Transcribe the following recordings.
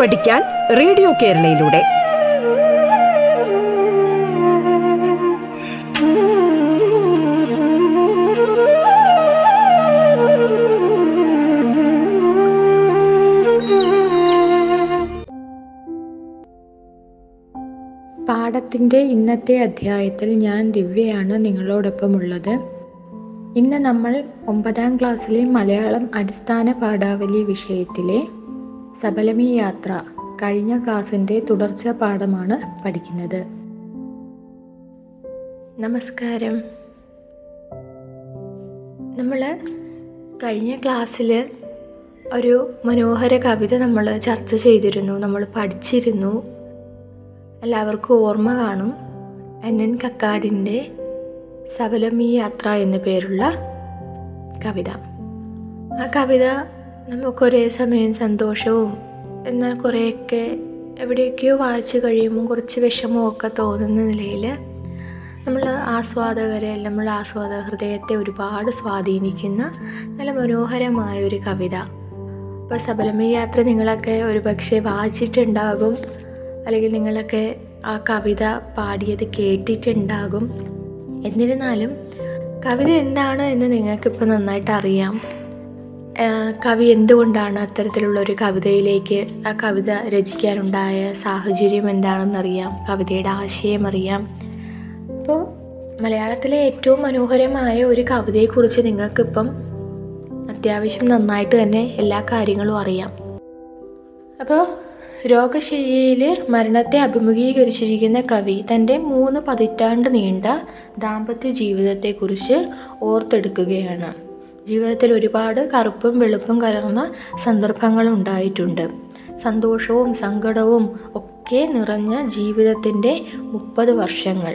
പഠിക്കാൻ റേഡിയോ കേരളയിലൂടെ. പാഠത്തിന്റെ ഇന്നത്തെ അധ്യായത്തിൽ ഞാൻ ദിവ്യയാണ് നിങ്ങളോടൊപ്പമുള്ളത്. ഇന്ന് നമ്മൾ ഒമ്പതാം ക്ലാസ്സിലെ മലയാളം അടിസ്ഥാന പാഠാവലി വിഷയത്തിലെ സബലമി യാത്ര കഴിഞ്ഞ ക്ലാസിന്റെ തുടർച്ച പാഠമാണ് പഠിക്കുന്നത്. നമസ്കാരം. നമ്മൾ കഴിഞ്ഞ ക്ലാസ്സിൽ ഒരു മനോഹര കവിത നമ്മൾ ചർച്ച ചെയ്തിരുന്നു. നമ്മൾ പഠിച്ചിരുന്നു. എല്ലാവർക്കും ഓർമ്മ കാണും. എൻ. എൻ. കക്കാടിന്റെ സബലമി യാത്ര എന്നു പേരുള്ള കവിത. ആ കവിത നമുക്കൊരേ സമയം സന്തോഷവും എന്നാൽ കുറേയൊക്കെ എവിടെയൊക്കെയോ വായിച്ചു കഴിയുമ്പോൾ കുറച്ച് വിഷമമൊക്കെ തോന്നുന്ന നിലയിൽ നമ്മൾ ആസ്വാദകരെ നമ്മൾ ആസ്വാദക ഹൃദയത്തെ ഒരുപാട് സ്വാധീനിക്കുന്ന നല്ല മനോഹരമായ ഒരു കവിത. അപ്പോൾ സബലമീ യാത്ര നിങ്ങളൊക്കെ ഒരുപക്ഷെ വായിച്ചിട്ടുണ്ടാകും അല്ലെങ്കിൽ നിങ്ങളൊക്കെ ആ കവിത പാടിയത് കേട്ടിട്ടുണ്ടാകും. എന്നിരുന്നാലും കവിത എന്താണ് എന്ന് നിങ്ങൾക്കിപ്പോൾ നന്നായിട്ട് അറിയാം കവി എന്തുകൊണ്ടാണ് അത്തരത്തിലുള്ള ഒരു കവിതയിലേക്ക് ആ കവിത രചിക്കാനുണ്ടായ സാഹചര്യം എന്താണെന്നറിയാം കവിതയുടെ ആശയം അറിയാം. അപ്പോൾ മലയാളത്തിലെ ഏറ്റവും മനോഹരമായ ഒരു കവിതയെക്കുറിച്ച് നിങ്ങൾക്കിപ്പം അത്യാവശ്യം നന്നായിട്ട് തന്നെ എല്ലാ കാര്യങ്ങളും അറിയാം. അപ്പോൾ രോഗശയ്യയിൽ മരണത്തെ അഭിമുഖീകരിച്ചിരിക്കുന്ന കവി തന്റെ മൂന്ന് പതിറ്റാണ്ട് നീണ്ട ദാമ്പത്യ ജീവിതത്തെക്കുറിച്ച് ഓർത്തെടുക്കുകയാണ്. ജീവിതത്തിൽ ഒരുപാട് കറുപ്പും വെളുപ്പും കലർന്ന സന്ദർഭങ്ങൾ ഉണ്ടായിട്ടുണ്ട്. സന്തോഷവും സങ്കടവും ഒക്കെ നിറഞ്ഞ ജീവിതത്തിന്റെ മുപ്പത് വർഷങ്ങൾ.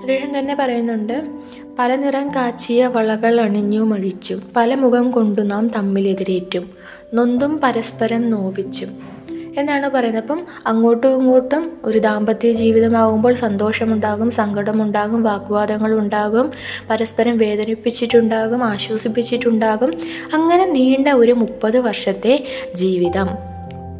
അദ്ദേഹം തന്നെ പറയുന്നുണ്ട് പല നിറം കാച്ചിയ വളകൾ അണിഞ്ഞു മഴിച്ചും പല മുഖം കൊണ്ടു നാം തമ്മിലെതിരേറ്റും നൊന്തും പരസ്പരം നോവിച്ചും. എന്നാണ് പറയുന്നത്. അപ്പം അങ്ങോട്ടും ഇങ്ങോട്ടും ഒരു ദാമ്പത്യ ജീവിതമാകുമ്പോൾ സന്തോഷമുണ്ടാകും സങ്കടമുണ്ടാകും വാഗ്വാദങ്ങളുണ്ടാകും പരസ്പരം വേദനിപ്പിച്ചിട്ടുണ്ടാകും ആശ്വസിപ്പിച്ചിട്ടുണ്ടാകും. അങ്ങനെ നീണ്ട ഒരു മുപ്പത് വർഷത്തെ ജീവിതം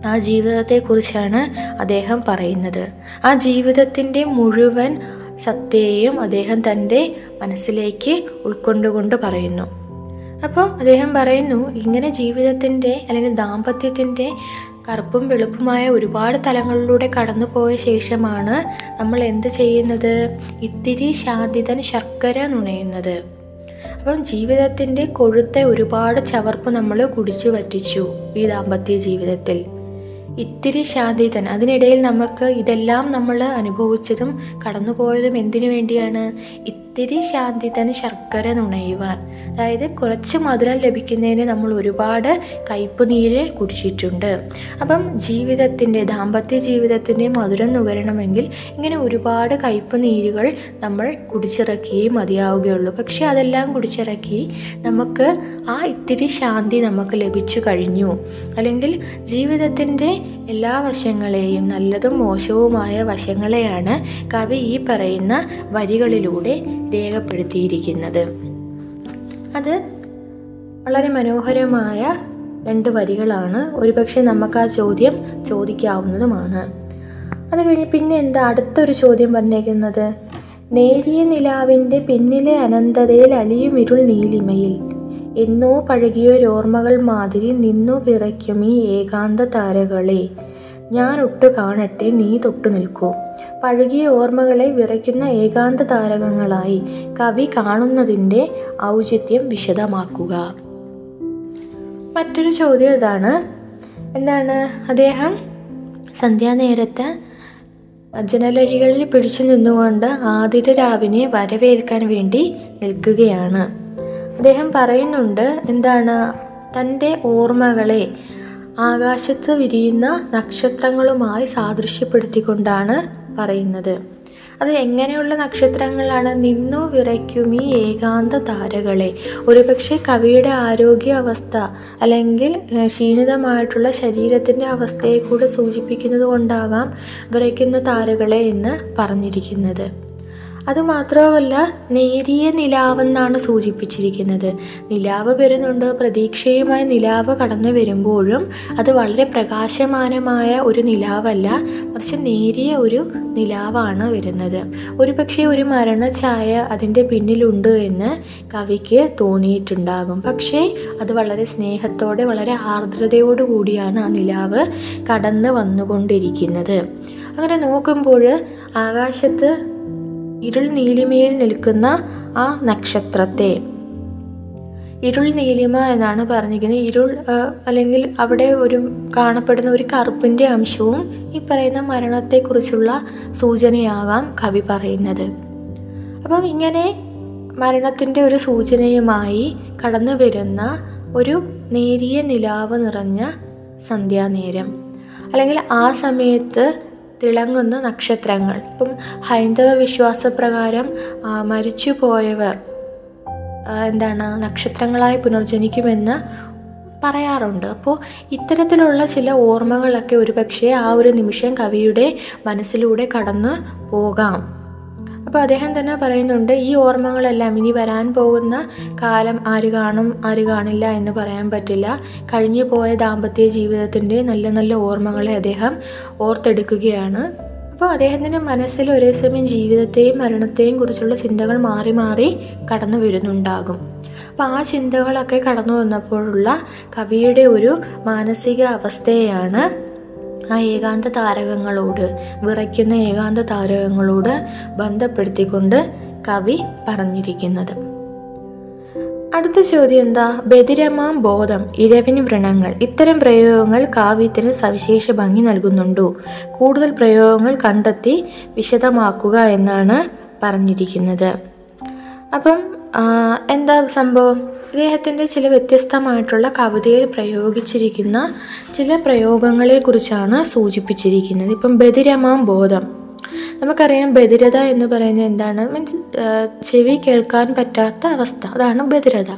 ആ ജീവിതത്തെക്കുറിച്ചാണ് അദ്ദേഹം പറയുന്നത്. ആ ജീവിതത്തിന്റെ മുഴുവൻ സത്യയും അദ്ദേഹം തന്റെ മനസ്സിലേക്ക് ഉൾക്കൊണ്ടുകൊണ്ട് പറയുന്നു. അപ്പോൾ അദ്ദേഹം പറയുന്നു ഇങ്ങനെ ജീവിതത്തിന്റെ അല്ലെങ്കിൽ ദാമ്പത്യത്തിന്റെ കറുപ്പും വെളുപ്പുമായ ഒരുപാട് തലങ്ങളിലൂടെ കടന്നു പോയ ശേഷമാണ് നമ്മൾ എന്ത് ചെയ്യുന്നത്? ഇത്തിരി ശാന്തിതൻ ശർക്കര നുണയുന്നത്. അപ്പം ജീവിതത്തിന്റെ കൊഴുത്തെ ഒരുപാട് ചവർപ്പ് നമ്മൾ കുടിച്ചു വറ്റിച്ചു ഈ ദാമ്പത്യ ജീവിതത്തിൽ. ഇത്തിരി ശാന്തിതൻ. അതിനിടയിൽ നമുക്ക് ഇതെല്ലാം നമ്മൾ അനുഭവിച്ചതും കടന്നുപോയതും എന്തിനു വേണ്ടിയാണ്? ഇത്തിരി ശാന്തിതൻ ശർക്കര നുണയുവാൻ. അതായത് കുറച്ച് മധുരം ലഭിക്കുന്നതിന് നമ്മൾ ഒരുപാട് കയ്പ് നീര് കുടിച്ചിട്ടുണ്ട്. അപ്പം ജീവിതത്തിന്റെ ദാമ്പത്യ ജീവിതത്തിന്റെ മധുരം നുകരണമെങ്കിൽ ഇങ്ങനെ ഒരുപാട് കയ്പ് നീരുകൾ നമ്മൾ കുടിച്ചിറക്കിയേ മതിയാവുകയുള്ളൂ. പക്ഷേ അതെല്ലാം കുടിച്ചിറക്കി നമുക്ക് ആ ഇത്തിരി ശാന്തി നമുക്ക് ലഭിച്ചു കഴിഞ്ഞു. അല്ലെങ്കിൽ ജീവിതത്തിന്റെ എല്ലാ വശങ്ങളെയും നല്ലതും മോശവുമായ വശങ്ങളെയാണ് കവി ഈ പറയുന്ന വരികളിലൂടെ രേഖപ്പെടുത്തിയിരിക്കുന്നത്. അത് വളരെ മനോഹരമായ രണ്ട് വരികളാണ്. ഒരുപക്ഷെ നമുക്ക് ആ ചോദ്യം ചോദിക്കാവുന്നതുമാണ്. അത് കഴിഞ്ഞ് പിന്നെ എന്താ അടുത്തൊരു ചോദ്യം പറഞ്ഞേക്കുന്നത്? നേരിയ നിലാവിന്റെ പിന്നിലെ അനന്തതയിൽ അലിയും ഇരുൾ നീലിമയിൽ. എന്നോ പഴകിയൊരോർമ്മകൾ മാതിരി നിന്നു പിറയ്ക്കും ഈ ഏകാന്ത താരകളെ ഞാൻ ഒട്ടു കാണട്ടെ നീ തൊട്ടു നിൽക്കൂ. പഴകിയ ഓർമ്മകളെ വിറയ്ക്കുന്ന ഏകാന്ത താരകങ്ങളായി കവി കാണുന്നതിന്റെ ഔചിത്യം വിശദമാക്കുക. മറ്റൊരു ചോദ്യം ഇതാണ്. എന്താണ് അദ്ദേഹം? സന്ധ്യാനേരത്ത് ജനലഴികളിൽ പിടിച്ചു നിന്നുകൊണ്ട് ആതിര രാവിനെ വരവേൽക്കാൻ വേണ്ടി നിൽക്കുകയാണ്. അദ്ദേഹം പറയുന്നുണ്ട് എന്താണ്? തന്റെ ഓർമ്മകളെ ആകാശത്ത് വിരിയുന്ന നക്ഷത്രങ്ങളുമായി സാദൃശ്യപ്പെടുത്തിക്കൊണ്ടാണ് പറയുന്നത്. അത് എങ്ങനെയുള്ള നക്ഷത്രങ്ങളാണ്? നിന്നു വിറയ്ക്കും ഈ ഏകാന്ത താരകളെ ഒരുപക്ഷെ കവിയുടെ ആരോഗ്യ അവസ്ഥ അല്ലെങ്കിൽ ക്ഷീണിതമായിട്ടുള്ള ശരീരത്തിന്റെ അവസ്ഥയെ കൂടെ സൂചിപ്പിക്കുന്നത് കൊണ്ടാകാം വിറയ്ക്കുന്ന താരകളെ എന്ന് പറഞ്ഞിരിക്കുന്നത്. അതുമാത്രമല്ല നേരിയ നിലാവെന്നാണ് സൂചിപ്പിച്ചിരിക്കുന്നത്. നിലാവ് വരുന്നുണ്ട് പ്രതീക്ഷയുമായി നിലാവ് കടന്നു വരുമ്പോഴും അത് വളരെ പ്രകാശമാനമായ ഒരു നിലാവല്ല മറിച്ച് നേരിയ ഒരു നിലാവാണ് വരുന്നത്. ഒരു പക്ഷേ ഒരു മരണഛായ അതിന്റെ പിന്നിലുണ്ട് എന്ന് കവിക്ക് തോന്നിയിട്ടുണ്ടാകും. പക്ഷേ അത് വളരെ സ്നേഹത്തോടെ വളരെ ആർദ്രതയോടു കൂടിയാണ് ആ നിലാവ് കടന്ന് വന്നുകൊണ്ടിരിക്കുന്നത്. അങ്ങനെ നോക്കുമ്പോൾ ആകാശത്ത് ഇരുൾ നീലിമയിൽ നിൽക്കുന്ന ആ നക്ഷത്രത്തെ. ഇരുൾ നീലിമ എന്നാണ് പറഞ്ഞിരിക്കുന്നത്. ഇരുൾ അല്ലെങ്കിൽ അവിടെ ഒരു കാണപ്പെടുന്ന ഒരു കറുപ്പിന്റെ അംശവും ഈ പറയുന്ന മരണത്തെക്കുറിച്ചുള്ള സൂചനയാകാം കവി പറയുന്നത്. അപ്പം ഇങ്ങനെ മരണത്തിന്റെ ഒരു സൂചനയുമായി കടന്നു വരുന്ന ഒരു നേരിയ നിലാവ് നിറഞ്ഞ സന്ധ്യാനേരം. അല്ലെങ്കിൽ ആ സമയത്ത് തിളങ്ങുന്ന നക്ഷത്രങ്ങൾ. ഇപ്പം ഹൈന്ദവ വിശ്വാസപ്രകാരം മരിച്ചുപോയവർ എന്താണ് നക്ഷത്രങ്ങളായി പുനർജനിക്കുമെന്ന് പറയാറുണ്ട്. അപ്പോൾ ഇത്തരത്തിലുള്ള ചില ഓർമ്മകളൊക്കെ ഒരുപക്ഷെ ആ ഒരു നിമിഷം കവിയുടെ മനസ്സിലൂടെ കടന്നു പോകാം. അപ്പോൾ അദ്ദേഹം തന്നെ പറയുന്നുണ്ട് ഈ ഓർമ്മകളെല്ലാം ഇനി വരാൻ പോകുന്ന കാലം ആര് കാണും ആര് കാണില്ല എന്ന് പറയാൻ പറ്റില്ല. കഴിഞ്ഞു പോയ ദാമ്പത്യ ജീവിതത്തിന്റെ നല്ല നല്ല ഓർമ്മകളെ അദ്ദേഹം ഓർത്തെടുക്കുകയാണ്. അപ്പോൾ അദ്ദേഹത്തിന്റെ മനസ്സിൽ ഒരേ സമയം ജീവിതത്തെയും മരണത്തെയും കുറിച്ചുള്ള ചിന്തകൾ മാറി മാറി കടന്നു വരുന്നുണ്ടാകും. അപ്പോൾ ആ ചിന്തകളൊക്കെ കടന്നു വന്നപ്പോഴുള്ള കവിയുടെ ഒരു മാനസിക അവസ്ഥയെയാണ് ആ ഏകാന്ത താരകങ്ങളോട് വിറയ്ക്കുന്ന ഏകാന്ത താരകങ്ങളോട് ബന്ധപ്പെടുത്തിക്കൊണ്ട് കവി പറഞ്ഞിരിക്കുന്നത്. അടുത്ത ചോദ്യം എന്താ? ബദിരമാം ബോധം ഇരവിന് വ്രണങ്ങൾ. ഇത്തരം പ്രയോഗങ്ങൾ കാവ്യത്തിന് സവിശേഷ ഭംഗി നൽകുന്നുണ്ടോ? കൂടുതൽ പ്രയോഗങ്ങൾ കണ്ടെത്തി വിശദമാക്കുക എന്നാണ് പറഞ്ഞിരിക്കുന്നത്. അപ്പം എന്താ സംഭവം? ഇദ്ദേഹത്തിന്റെ ചില വ്യത്യസ്തമായിട്ടുള്ള കവിതയിൽ പ്രയോഗിച്ചിരിക്കുന്ന ചില പ്രയോഗങ്ങളെക്കുറിച്ചാണ് സൂചിപ്പിച്ചിരിക്കുന്നത്. ഇപ്പം ബദിരമാം ബോധം. നമുക്കറിയാം ബധിരത എന്ന് പറയുന്നത് എന്താണ്? മീൻസ് ചെവി കേൾക്കാൻ പറ്റാത്ത അവസ്ഥ. അതാണ് ബധിരത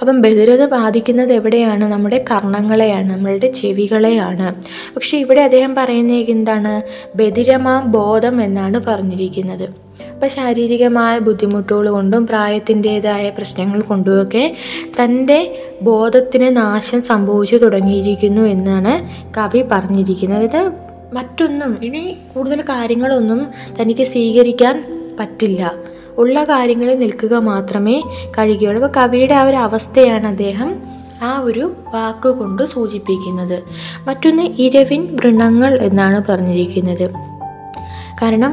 അപ്പം ബധിരത ബാധിക്കുന്നത് എവിടെയാണ്? നമ്മുടെ കർണങ്ങളെയാണ് നമ്മളുടെ ചെവികളെയാണ്. പക്ഷെ ഇവിടെ അദ്ദേഹം പറയുന്നത് എന്താണ്? ബധിരമാ ബോധം എന്നാണ് പറഞ്ഞിരിക്കുന്നത്. അപ്പം ശാരീരികമായ ബുദ്ധിമുട്ടുകൾ കൊണ്ടും പ്രായത്തിന്റെതായ പ്രശ്നങ്ങൾ കൊണ്ടുമൊക്കെ തന്റെ ബോധത്തിന് നാശം സംഭവിച്ചു തുടങ്ങിയിരിക്കുന്നു എന്നാണ് കവി പറഞ്ഞിരിക്കുന്നത്. ഇത് മറ്റൊന്നും ഇനി കൂടുതൽ കാര്യങ്ങളൊന്നും തനിക്ക് സ്വീകരിക്കാൻ പറ്റില്ല. ഉള്ള കാര്യങ്ങളിൽ നിൽക്കുക മാത്രമേ കഴിയുകയുള്ളൂ. അപ്പോൾ കവിയുടെ ആ ഒരു അവസ്ഥയാണ് അദ്ദേഹം ആ ഒരു വാക്കുകൊണ്ട് സൂചിപ്പിക്കുന്നത്. മറ്റൊന്ന് ഇരവിൻ വൃണങ്ങൾ എന്നാണ് പറഞ്ഞിരിക്കുന്നത്. കാരണം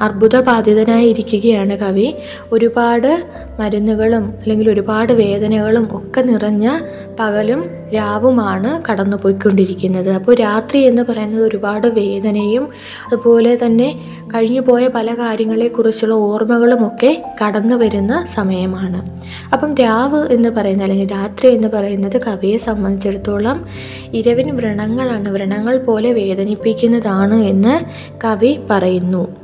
അർബുദബാധിതനായിരിക്കുകയാണ് കവി. ഒരുപാട് മരുന്നുകളും അല്ലെങ്കിൽ ഒരുപാട് വേദനകളും ഒക്കെ നിറഞ്ഞ പകലും രാവുമാണ് കടന്നു പോയിക്കൊണ്ടിരിക്കുന്നത് അപ്പോൾ രാത്രി എന്ന് പറയുന്നത് ഒരുപാട് വേദനയും അതുപോലെ തന്നെ കഴിഞ്ഞു പോയ പല കാര്യങ്ങളെക്കുറിച്ചുള്ള ഓർമ്മകളും ഒക്കെ കടന്നു വരുന്ന സമയമാണ്. അപ്പം രാവ് എന്ന് പറയുന്നത് അല്ലെങ്കിൽ രാത്രി എന്ന് പറയുന്നത് കവിയെ സംബന്ധിച്ചിടത്തോളം ഇരവിൻ വ്രണങ്ങളാണ്. വ്രണങ്ങൾ പോലെ വേദനിപ്പിക്കുന്നതാണ് എന്ന് കവി പറയുന്നു.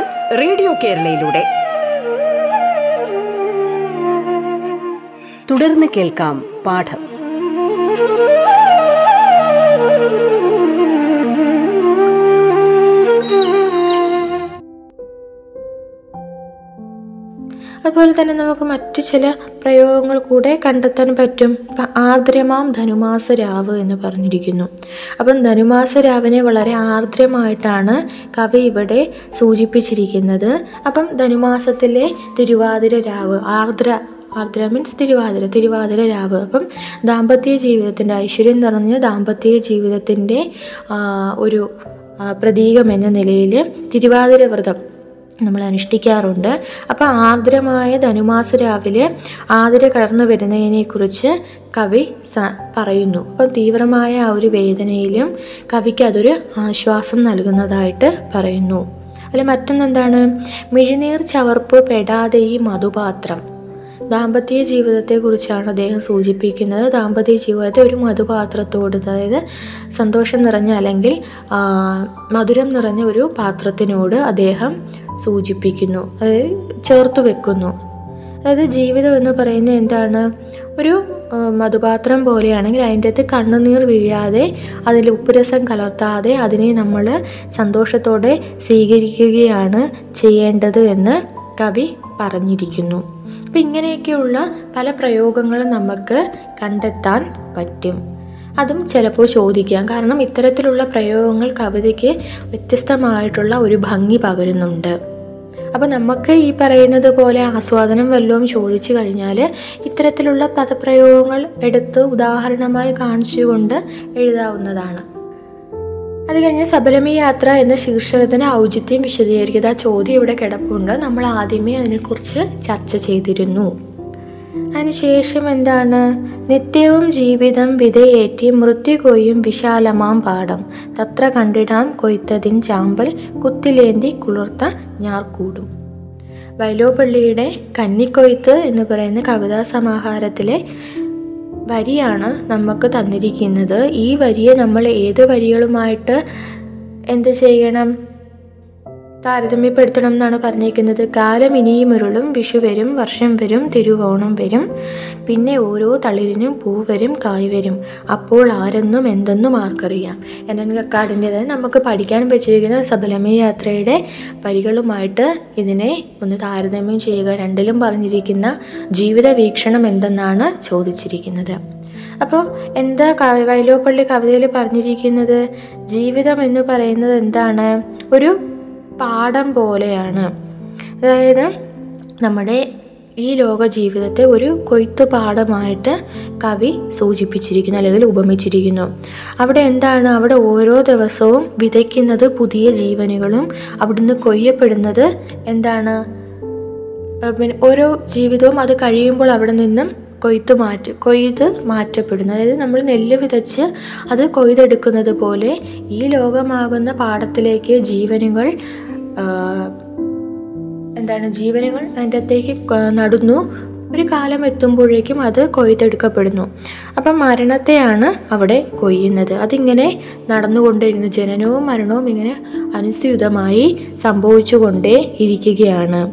റേഡിയോ കേരളയിലൂടെ. തുടർന്ന് കേൾക്കാം പാഠം. അതുപോലെ തന്നെ നമുക്ക് മറ്റു ചില പ്രയോഗങ്ങൾ കൂടെ കണ്ടെത്താൻ പറ്റും. ഇപ്പം ആർദ്രമാം ധനുമാസ രാവ് എന്ന് പറഞ്ഞിരിക്കുന്നു. അപ്പം ധനുമാസ രാവിനെ വളരെ ആർദ്രമായിട്ടാണ് കവി ഇവിടെ സൂചിപ്പിച്ചിരിക്കുന്നത്. അപ്പം ധനുമാസത്തിലെ തിരുവാതിര രാവ് ആർദ്ര ആർദ്ര മീൻസ് തിരുവാതിര തിരുവാതിര രാവ്. അപ്പം ദാമ്പത്യ ജീവിതത്തിന്റെ ഐശ്വര്യം നിറഞ്ഞ ദാമ്പത്യ ജീവിതത്തിന്റെ ഒരു പ്രതീകം എന്ന നിലയിൽ തിരുവാതിര വ്രതം നമ്മൾ അനുഷ്ഠിക്കാറുണ്ട് അപ്പോൾ ആർദ്രമായ ധനുമാസ രാവിലെ ആതിര കടന്നു വരുന്നതിനെക്കുറിച്ച് കവി പറയുന്നു. അപ്പം തീവ്രമായ ആ ഒരു വേദനയിലും കവിക്ക് അതൊരു ആശ്വാസം നൽകുന്നതായിട്ട് പറയുന്നു. അതിൽ മറ്റൊന്നെന്താണ്? മിഴിനീർ ചവർപ്പ് പെടാതെ ഈ മധുപാത്രം. ദാമ്പത്യ ജീവിതത്തെക്കുറിച്ചാണ് അദ്ദേഹം സൂചിപ്പിക്കുന്നത്. ദാമ്പത്യ ജീവിതത്തെ ഒരു മധുപാത്രത്തോട് അതായത് സന്തോഷം നിറഞ്ഞ അല്ലെങ്കിൽ മധുരം നിറഞ്ഞ ഒരു പാത്രത്തിനോട് അദ്ദേഹം സൂചിപ്പിക്കുന്നു. അതായത് ചേർത്ത് വെക്കുന്നു. അതായത് ജീവിതം എന്ന് പറയുന്നത് എന്താണ്? ഒരു മധുപാത്രം പോലെയാണെങ്കിൽ അതിന്റെ അകത്ത് കണ്ണുനീർ വീഴാതെ അതിൽ ഉപ്പുരസം കലർത്താതെ അതിനെ നമ്മൾ സന്തോഷത്തോടെ സ്വീകരിക്കുകയാണ് ചെയ്യേണ്ടത് എന്ന് കവി പറഞ്ഞിരിക്കുന്നു. അപ്പം ഇങ്ങനെയൊക്കെയുള്ള പല പ്രയോഗങ്ങളും നമുക്ക് കണ്ടെത്താൻ പറ്റും. അതും ചിലപ്പോൾ ചോദിക്കാം. കാരണം ഇത്തരത്തിലുള്ള പ്രയോഗങ്ങൾ കവിതയ്ക്ക് വ്യത്യസ്തമായിട്ടുള്ള ഒരു ഭംഗി പകരുന്നുണ്ട്. അപ്പോൾ നമുക്ക് ഈ പറയുന്നത് പോലെ ആസ്വാദനം വല്ലതും ചോദിച്ചു കഴിഞ്ഞാൽ ഇത്തരത്തിലുള്ള പദപ്രയോഗങ്ങൾ എടുത്ത് ഉദാഹരണമായി കാണിച്ചുകൊണ്ട് എഴുതാവുന്നതാണ്. അത് കഴിഞ്ഞ് സബരമി യാത്ര എന്ന ശീർഷകത്തിന് ഔചിത്യം വിശദീകരിക്കുന്ന ആ ചോദ്യം ഇവിടെ കിടപ്പുണ്ട്. നമ്മൾ ആദ്യമേ അതിനെക്കുറിച്ച് ചർച്ച ചെയ്തിരുന്നു. അതിനുശേഷം എന്താണ്? നിത്യവും ജീവിതം വിധയേറ്റി മൃത്യു കൊയ്യും വിശാലമാം പാടം. തത്ര കണ്ടിടാം കൊയ്ത്തതിൻ ചാമ്പൽ കുത്തിലേന്തി കുളിർത്ത ഞാർക്കൂടും വൈലോപ്പള്ളിയുടെ കന്നിക്കൊയ്ത്ത് എന്ന് പറയുന്ന കവിതാ സമാഹാരത്തിലെ വരിയാണ് നമുക്ക് തന്നിരിക്കുന്നത്. ഈ വരിയെ നമ്മൾ ഏത് വരികളുമായിട്ട് എന്ത് ചെയ്യണം? താരതമ്യപ്പെടുത്തണം എന്നാണ് പറഞ്ഞേക്കുന്നത് കാലം ഇനിയും ഉരുളും വിഷു വരും വർഷം വരും തിരുവോണം വരും. പിന്നെ ഓരോ തളിരിനും പൂ വരും കായ് വരും. അപ്പോൾ ആരെന്നും എന്തെന്നും ആർക്കറിയാം. എൻ കക്കാടിന്റെത് നമുക്ക് പഠിക്കാൻ വെച്ചിരിക്കുന്ന സബലമി യാത്രയുടെ വരികളുമായിട്ട് ഇതിനെ ഒന്ന് താരതമ്യം ചെയ്യുക. രണ്ടിലും പറഞ്ഞിരിക്കുന്ന ജീവിത വീക്ഷണം എന്തെന്നാണ് ചോദിച്ചിരിക്കുന്നത്. അപ്പോൾ എന്താ കവ വൈലോപ്പള്ളി കവിതയിൽ പറഞ്ഞിരിക്കുന്നത്? ജീവിതം എന്ന് പറയുന്നത് എന്താണ്? ഒരു പാഠം പോലെയാണ്. അതായത് നമ്മുടെ ഈ ലോക ജീവിതത്തെ ഒരു കൊയ്ത്തുപാഠമായിട്ട് കവി സൂചിപ്പിച്ചിരിക്കുന്നു അല്ലെങ്കിൽ ഉപമിച്ചിരിക്കുന്നു. അവിടെ എന്താണ്? അവിടെ ഓരോ ദിവസവും വിതയ്ക്കുന്നത് പുതിയ ജീവനുകളും അവിടുന്ന് കൊയ്യപ്പെടുന്നത് എന്താണ്? പിന്നെ ഓരോ ജീവിതവും അത് കഴിയുമ്പോൾ അവിടെ നിന്നും കൊയ്ത്ത് മാറ്റി കൊയ്ത് മാറ്റപ്പെടുന്നു. അതായത് നമ്മൾ നെല്ല് വിതച്ച് അത് കൊയ്തെടുക്കുന്നത് പോലെ ഈ ലോകമാകുന്ന പാടത്തിലേക്ക് ജീവനുകൾ എന്താണ് ജീവനുകൾ അതിന്റെ അകത്തേക്ക് നടുന്നു. ഒരു കാലം എത്തുമ്പോഴേക്കും അത് കൊയ്തെടുക്കപ്പെടുന്നു. അപ്പം മരണത്തെയാണ് അവിടെ കൊയ്യുന്നത്. അതിങ്ങനെ നടന്നുകൊണ്ടിരുന്നു. ജനനവും മരണവും ഇങ്ങനെ അനുസ്യൂതമായി സംഭവിച്ചുകൊണ്ടേ ഇരിക്കുകയാണ്.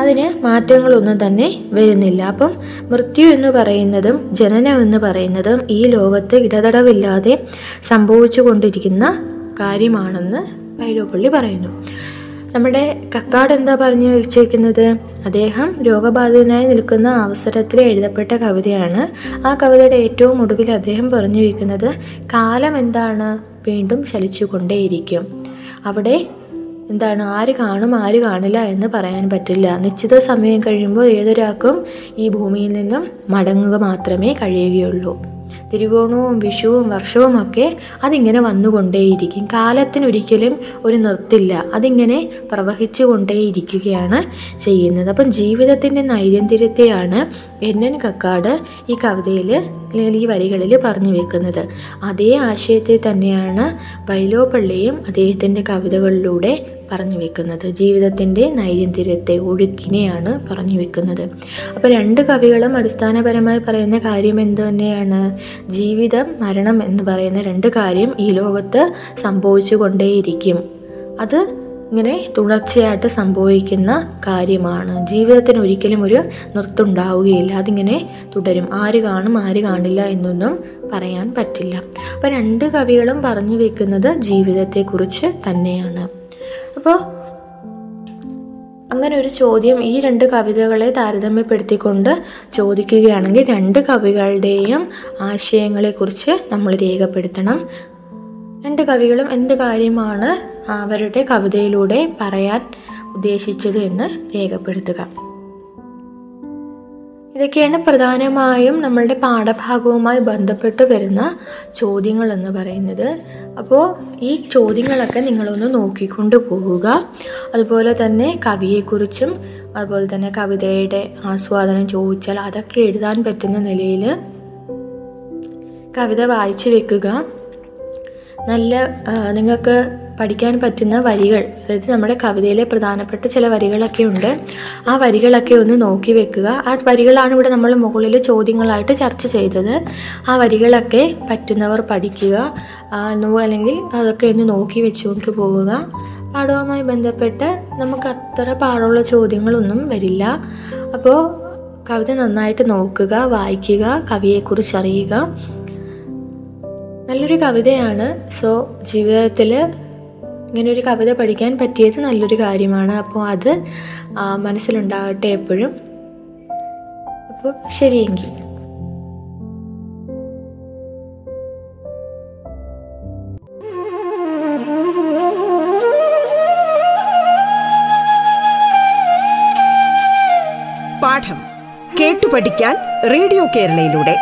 അതിന് മാറ്റങ്ങളൊന്നും തന്നെ വരുന്നില്ല. അപ്പം മൃത്യു എന്ന് പറയുന്നതും ജനനം എന്ന് പറയുന്നതും ഈ ലോകത്ത് ഇടതടവില്ലാതെ സംഭവിച്ചു കൊണ്ടിരിക്കുന്ന കാര്യമാണെന്ന് വൈലോപ്പള്ളി പറയുന്നു. നമ്മുടെ കക്കാട് എന്താ പറഞ്ഞു വെച്ചേക്കുന്നത്? അദ്ദേഹം രോഗബാധിതനായി നിൽക്കുന്ന അവസരത്തിൽ എഴുതപ്പെട്ട കവിതയാണ്. ആ കവിതയുടെ ഏറ്റവും ഒടുവിൽ അദ്ദേഹം പറഞ്ഞു വയ്ക്കുന്നത് കാലം എന്താണ്? വീണ്ടും ചലിച്ചുകൊണ്ടേയിരിക്കും. അവിടെ എന്താണ്? ആര് കാണും ആര് കാണില്ല എന്ന് പറയാൻ പറ്റില്ല. നിശ്ചിത സമയം കഴിയുമ്പോൾ ഏതൊരാൾക്കും ഈ ഭൂമിയിൽ നിന്നും മടങ്ങുക മാത്രമേ കഴിയുകയുള്ളൂ. തിരുവോണവും വിഷുവും വർഷവും ഒക്കെ അതിങ്ങനെ വന്നുകൊണ്ടേയിരിക്കും. കാലത്തിനൊരിക്കലും ഒരു നിർത്തില്ല. അതിങ്ങനെ പ്രവഹിച്ചു കൊണ്ടേയിരിക്കുകയാണ് ചെയ്യുന്നത്. അപ്പം ജീവിതത്തിന്റെ നൈരന്തര്യത്തെയാണ് എൻ എൻ കക്കാട് ഈ കവിതയിൽ അല്ലെങ്കിൽ ഈ വരികളിൽ പറഞ്ഞു വെക്കുന്നത്. അതേ ആശയത്തെ തന്നെയാണ് വൈലോപ്പള്ളിയും അദ്ദേഹത്തിന്റെ കവിതകളിലൂടെ പറഞ്ഞു വെക്കുന്നത്. ജീവിതത്തിന്റെ നൈരന്തര്യത്തെ ഒഴുക്കിനെയാണ് പറഞ്ഞു വെക്കുന്നത്. അപ്പോൾ രണ്ട് കവികളും അടിസ്ഥാനപരമായി പറയുന്ന കാര്യം എന്ത് തന്നെയാണ്? ജീവിതം മരണം എന്ന് പറയുന്ന രണ്ട് കാര്യം ഈ ലോകത്ത് സംഭവിച്ചു കൊണ്ടേയിരിക്കും. അത് ഇങ്ങനെ തുടർച്ചയായിട്ട് സംഭവിക്കുന്ന കാര്യമാണ്. ജീവിതത്തിന് ഒരിക്കലും ഒരു നിർത്തുണ്ടാവുകയില്ല അതിങ്ങനെ തുടരും. ആര് കാണും ആര് കാണില്ല എന്നൊന്നും പറയാൻ പറ്റില്ല. അപ്പം രണ്ട് കവികളും പറഞ്ഞു വെക്കുന്നത് ജീവിതത്തെക്കുറിച്ച് തന്നെയാണ്. അപ്പോൾ അങ്ങനെ ഒരു ചോദ്യം ഈ രണ്ട് കവിതകളെ താരതമ്യപ്പെടുത്തിക്കൊണ്ട് ചോദിക്കുകയാണെങ്കിൽ രണ്ട് കവികളുടെയും ആശയങ്ങളെക്കുറിച്ച് നമ്മൾ രേഖപ്പെടുത്തണം. രണ്ട് കവികളും എന്ത് കാര്യമാണ് അവരുടെ കവിതയിലൂടെ പറയാൻ ഉദ്ദേശിച്ചത് എന്ന് രേഖപ്പെടുത്തുക. ഇതൊക്കെയാണ് പ്രധാനമായും നമ്മളുടെ പാഠഭാഗവുമായി ബന്ധപ്പെട്ട് വരുന്ന ചോദ്യങ്ങൾ എന്ന് പറയുന്നത്. അപ്പോൾ ഈ ചോദ്യങ്ങളൊക്കെ നിങ്ങളൊന്ന് നോക്കിക്കൊണ്ട് പോവുക. അതുപോലെ തന്നെ കവിയെക്കുറിച്ചും അതുപോലെ തന്നെ കവിതയുടെ ആസ്വാദനം ചോദിച്ചാൽ അതൊക്കെ എഴുതാൻ പറ്റുന്ന നിലയിൽ കവിത വായിച്ചു വെക്കുക. നല്ല നിങ്ങൾക്ക് പഠിക്കാൻ പറ്റുന്ന വരികൾ അതായത് നമ്മുടെ കവിതയിലെ പ്രധാനപ്പെട്ട ചില വരികളൊക്കെ ഉണ്ട്. ആ വരികളൊക്കെ ഒന്ന് നോക്കി വെക്കുക. ആ വരികളാണ് ഇവിടെ നമ്മൾ മുകളിൽ ചോദ്യങ്ങളായിട്ട് ചർച്ച ചെയ്തത്. ആ വരികളൊക്കെ പറ്റുന്നവർ പഠിക്കുക. അല്ലെങ്കിൽ അതൊക്കെ ഒന്ന് നോക്കി വെച്ചുകൊണ്ട് പോവുക. പാഠവുമായി ബന്ധപ്പെട്ട് നമുക്ക് അത്ര പാടുള്ള ചോദ്യങ്ങളൊന്നും വരില്ല. അപ്പോൾ കവിത നന്നായിട്ട് നോക്കുക വായിക്കുക കവിയെക്കുറിച്ച് അറിയുക. നല്ലൊരു കവിതയാണ്. സോ ജീവിതത്തിൽ ഇങ്ങനെ ഒരു കവിത പഠിക്കാൻ പറ്റിയത് നല്ലൊരു കാര്യമാണ്. അപ്പോൾ അത് മനസ്സിലുണ്ടാകട്ടെ എപ്പോഴും. അപ്പോൾ ശരിയെങ്കിൽ. പാഠം കേട്ടു പഠിക്കാൻ റേഡിയോ കേരളയിലൂടെ.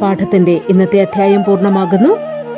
പാഠത്തിന്റെ ഇന്നത്തെ അധ്യായം പൂർണമാകുന്നു.